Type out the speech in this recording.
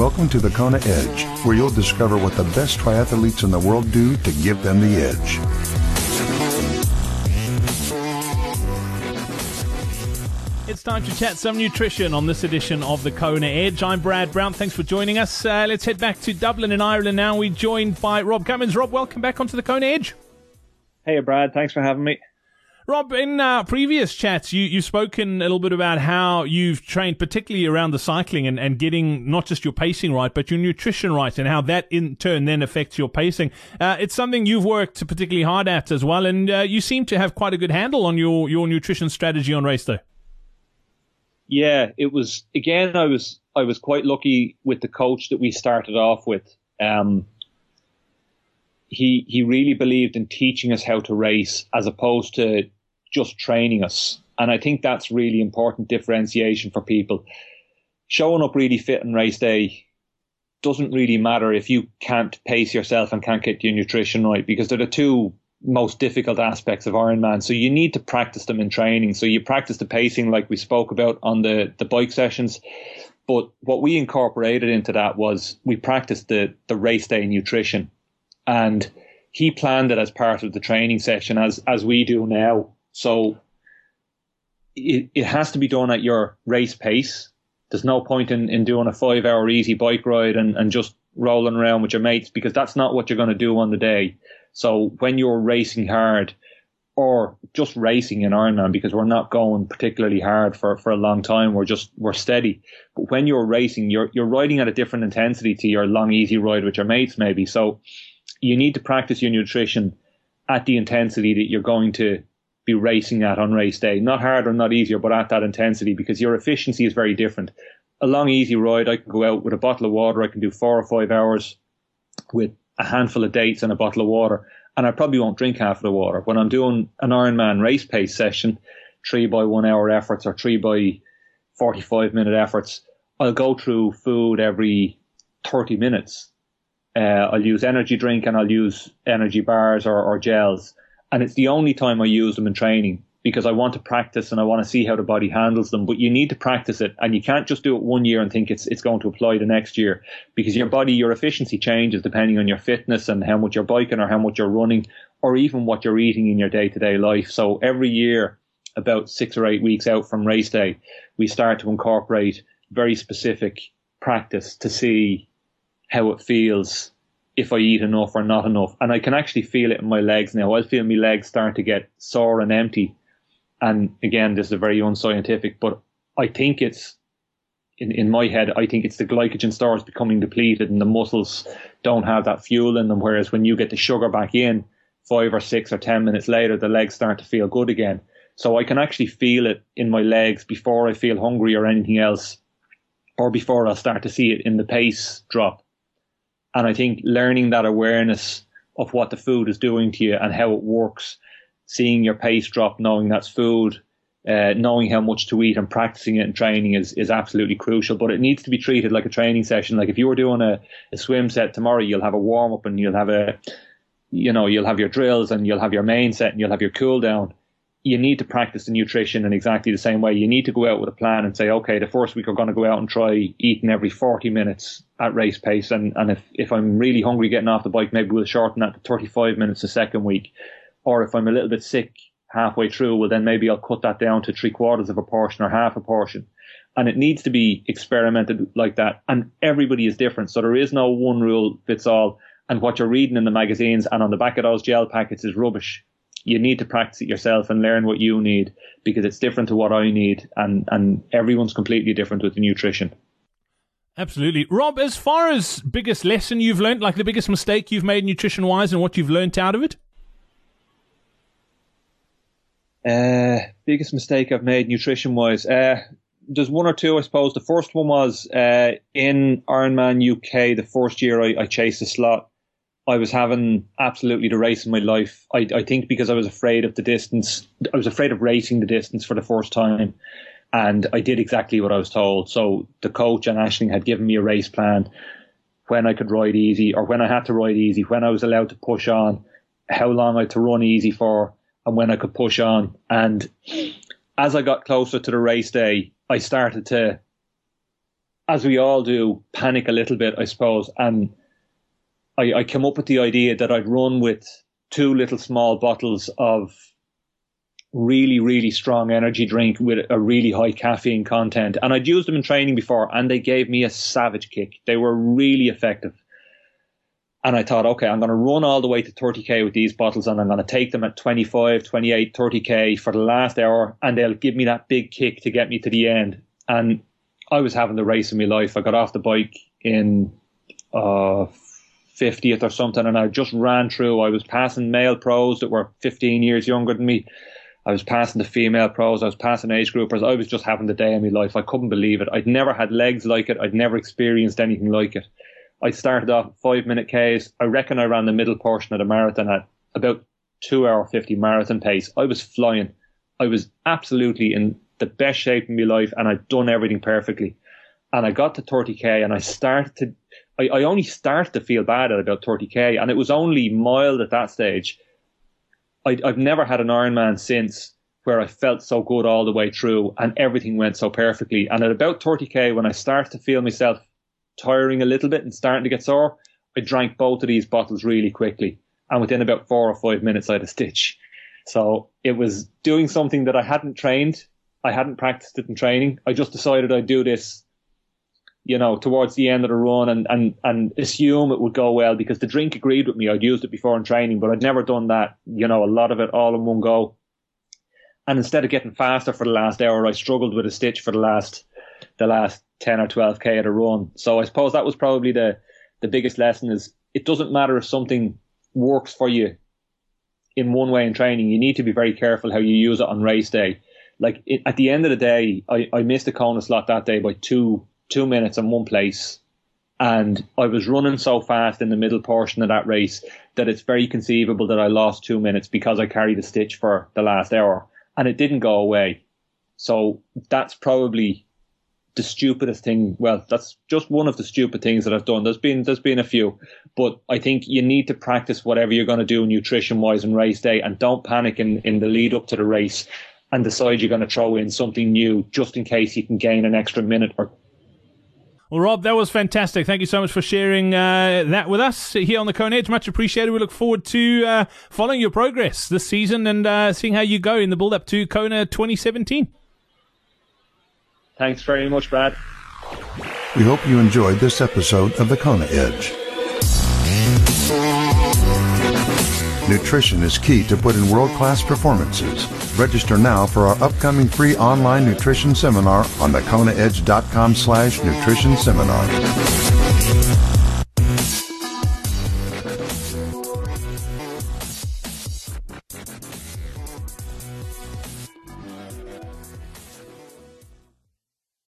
Welcome to the Kona Edge, where you'll discover what the best triathletes in the world do to give them the edge. It's time to chat some nutrition on this edition of the Kona Edge. I'm Brad Brown. Thanks for joining us. Uh, let's head back to Dublin in Ireland now. We're joined by Rob Cummins. Rob, welcome back onto the Kona Edge. Hey, Brad. Thanks for having me. Rob, in uh, previous chats, you, you've spoken a little bit about how you've trained, particularly around the cycling and, and getting not just your pacing right, but your nutrition right, and how that in turn then affects your pacing. Uh, it's something you've worked particularly hard at as well, and uh, you seem to have quite a good handle on your, your nutrition strategy on race day. Yeah, it was again. I was I was quite lucky with the coach that we started off with. Um, he he really believed in teaching us how to race as opposed to just training us. And I think that's really important differentiation for people. Showing up really fit on race day doesn't really matter if you can't pace yourself and can't get your nutrition right because they're the two most difficult aspects of Ironman. So you need to practice them in training. So you practice the pacing like we spoke about on the, the bike sessions. But what we incorporated into that was we practiced the, the race day nutrition. And he planned it as part of the training session as, as we do now. So it, it has to be done at your race pace. There's no point in, in doing a five hour easy bike ride and, and just rolling around with your mates because that's not what you're going to do on the day. So when you're racing hard or just racing in Ironman because we're not going particularly hard for, for a long time, we're just, we're steady. But when you're racing, you're, you're riding at a different intensity to your long easy ride with your mates maybe. So you need to practice your nutrition at the intensity that you're going to be racing at on race day. Not harder, not easier, but at that intensity because your efficiency is very different. A long, easy ride, I can go out with a bottle of water. I can do four or five hours with a handful of dates and a bottle of water. And I probably won't drink half of the water. When I'm doing an Ironman race pace session, three by one hour efforts or three by 45 minute efforts, I'll go through food every 30 minutes. Uh, I'll use energy drink and I'll use energy bars or, or gels and it's the only time I use them in training because I want to practice and I want to see how the body handles them. But you need to practice it, and you can't just do it one year and think it's it's going to apply the next year because your body, your efficiency changes depending on your fitness and how much you're biking or how much you're running or even what you're eating in your day to day life. So every year, about six or eight weeks out from race day, we start to incorporate very specific practice to see how it feels if I eat enough or not enough. And I can actually feel it in my legs now. I feel my legs start to get sore and empty. And again, this is very unscientific, but I think it's in, in my head, I think it's the glycogen stores becoming depleted and the muscles don't have that fuel in them. Whereas when you get the sugar back in five or six or 10 minutes later, the legs start to feel good again. So I can actually feel it in my legs before I feel hungry or anything else, or before I start to see it in the pace drop. And I think learning that awareness of what the food is doing to you and how it works, seeing your pace drop, knowing that's food, uh, knowing how much to eat and practicing it and training is, is absolutely crucial. But it needs to be treated like a training session. Like if you were doing a, a swim set tomorrow, you'll have a warm up and you'll have a, you know, you'll have your drills and you'll have your main set and you'll have your cool down you need to practice the nutrition in exactly the same way. You need to go out with a plan and say, okay, the first week we're going to go out and try eating every 40 minutes at race pace. And, and if, if I'm really hungry getting off the bike, maybe we'll shorten that to 35 minutes the second week. Or if I'm a little bit sick halfway through, well, then maybe I'll cut that down to three quarters of a portion or half a portion. And it needs to be experimented like that. And everybody is different. So there is no one rule fits all. And what you're reading in the magazines and on the back of those gel packets is rubbish you need to practice it yourself and learn what you need because it's different to what I need and, and everyone's completely different with the nutrition. Absolutely. Rob, as far as biggest lesson you've learned, like the biggest mistake you've made nutrition wise and what you've learned out of it? Uh, biggest mistake I've made nutrition wise. Uh, there's one or two, I suppose. The first one was uh, in Ironman UK, the first year I, I chased a slot. I was having absolutely the race of my life. I, I think because I was afraid of the distance, I was afraid of racing the distance for the first time. And I did exactly what I was told. So the coach and Ashling had given me a race plan when I could ride easy or when I had to ride easy, when I was allowed to push on, how long I had to run easy for, and when I could push on. And as I got closer to the race day, I started to as we all do, panic a little bit, I suppose. And I, I came up with the idea that I'd run with two little small bottles of really, really strong energy drink with a really high caffeine content. And I'd used them in training before and they gave me a savage kick. They were really effective. And I thought, okay, I'm going to run all the way to 30k with these bottles and I'm going to take them at 25, 28, 30k for the last hour and they'll give me that big kick to get me to the end. And I was having the race of my life. I got off the bike in uh, 50th or something and I just ran through. I was passing male pros that were 15 years younger than me. I was passing the female pros. I was passing age groupers. I was just having the day of my life. I couldn't believe it. I'd never had legs like it. I'd never experienced anything like it. I started off five minute Ks. I reckon I ran the middle portion of the marathon at about two hour 50 marathon pace. I was flying. I was absolutely in the best shape in my life and I'd done everything perfectly. And I got to 30k and I started to, I, I only started to feel bad at about 30k and it was only mild at that stage I, have never had an Ironman since where I felt so good all the way through and everything went so perfectly. And at about 30k, when I started to feel myself tiring a little bit and starting to get sore, I drank both of these bottles really quickly. And within about four or five minutes, I had a stitch. So it was doing something that I hadn't trained. I hadn't practiced it in training. I just decided I'd do this you know, towards the end of the run and, and, and assume it would go well because the drink agreed with me. I'd used it before in training, but I'd never done that, you know, a lot of it all in one go. And instead of getting faster for the last hour, I struggled with a stitch for the last, the last 10 or 12k of the run. So I suppose that was probably the, the biggest lesson is it doesn't matter if something works for you in one way in training. You need to be very careful how you use it on race day. Like it, at the end of the day, I, I missed a Kona slot that day by two two minutes in one place. And I was running so fast in the middle portion of that race that it's very conceivable that I lost two minutes because I carried a stitch for the last hour and it didn't go away. So that's probably the stupidest thing. Well, that's just one of the stupid things that I've done. There's been there's been a few, but I think you need to practice whatever you're going to do nutrition wise in race day, and don't panic in in the lead up to the race and decide you're going to throw in something new just in case you can gain an extra minute or well, Rob, that was fantastic. Thank you so much for sharing uh, that with us here on the Kona Edge. Much appreciated. We look forward to uh, following your progress this season and uh, seeing how you go in the build up to Kona 2017. Thanks very much, Brad. We hope you enjoyed this episode of the Kona Edge. Nutrition is key to put in world class performances. Register now for our upcoming free online nutrition seminar on thekonaedge.com slash nutrition seminar.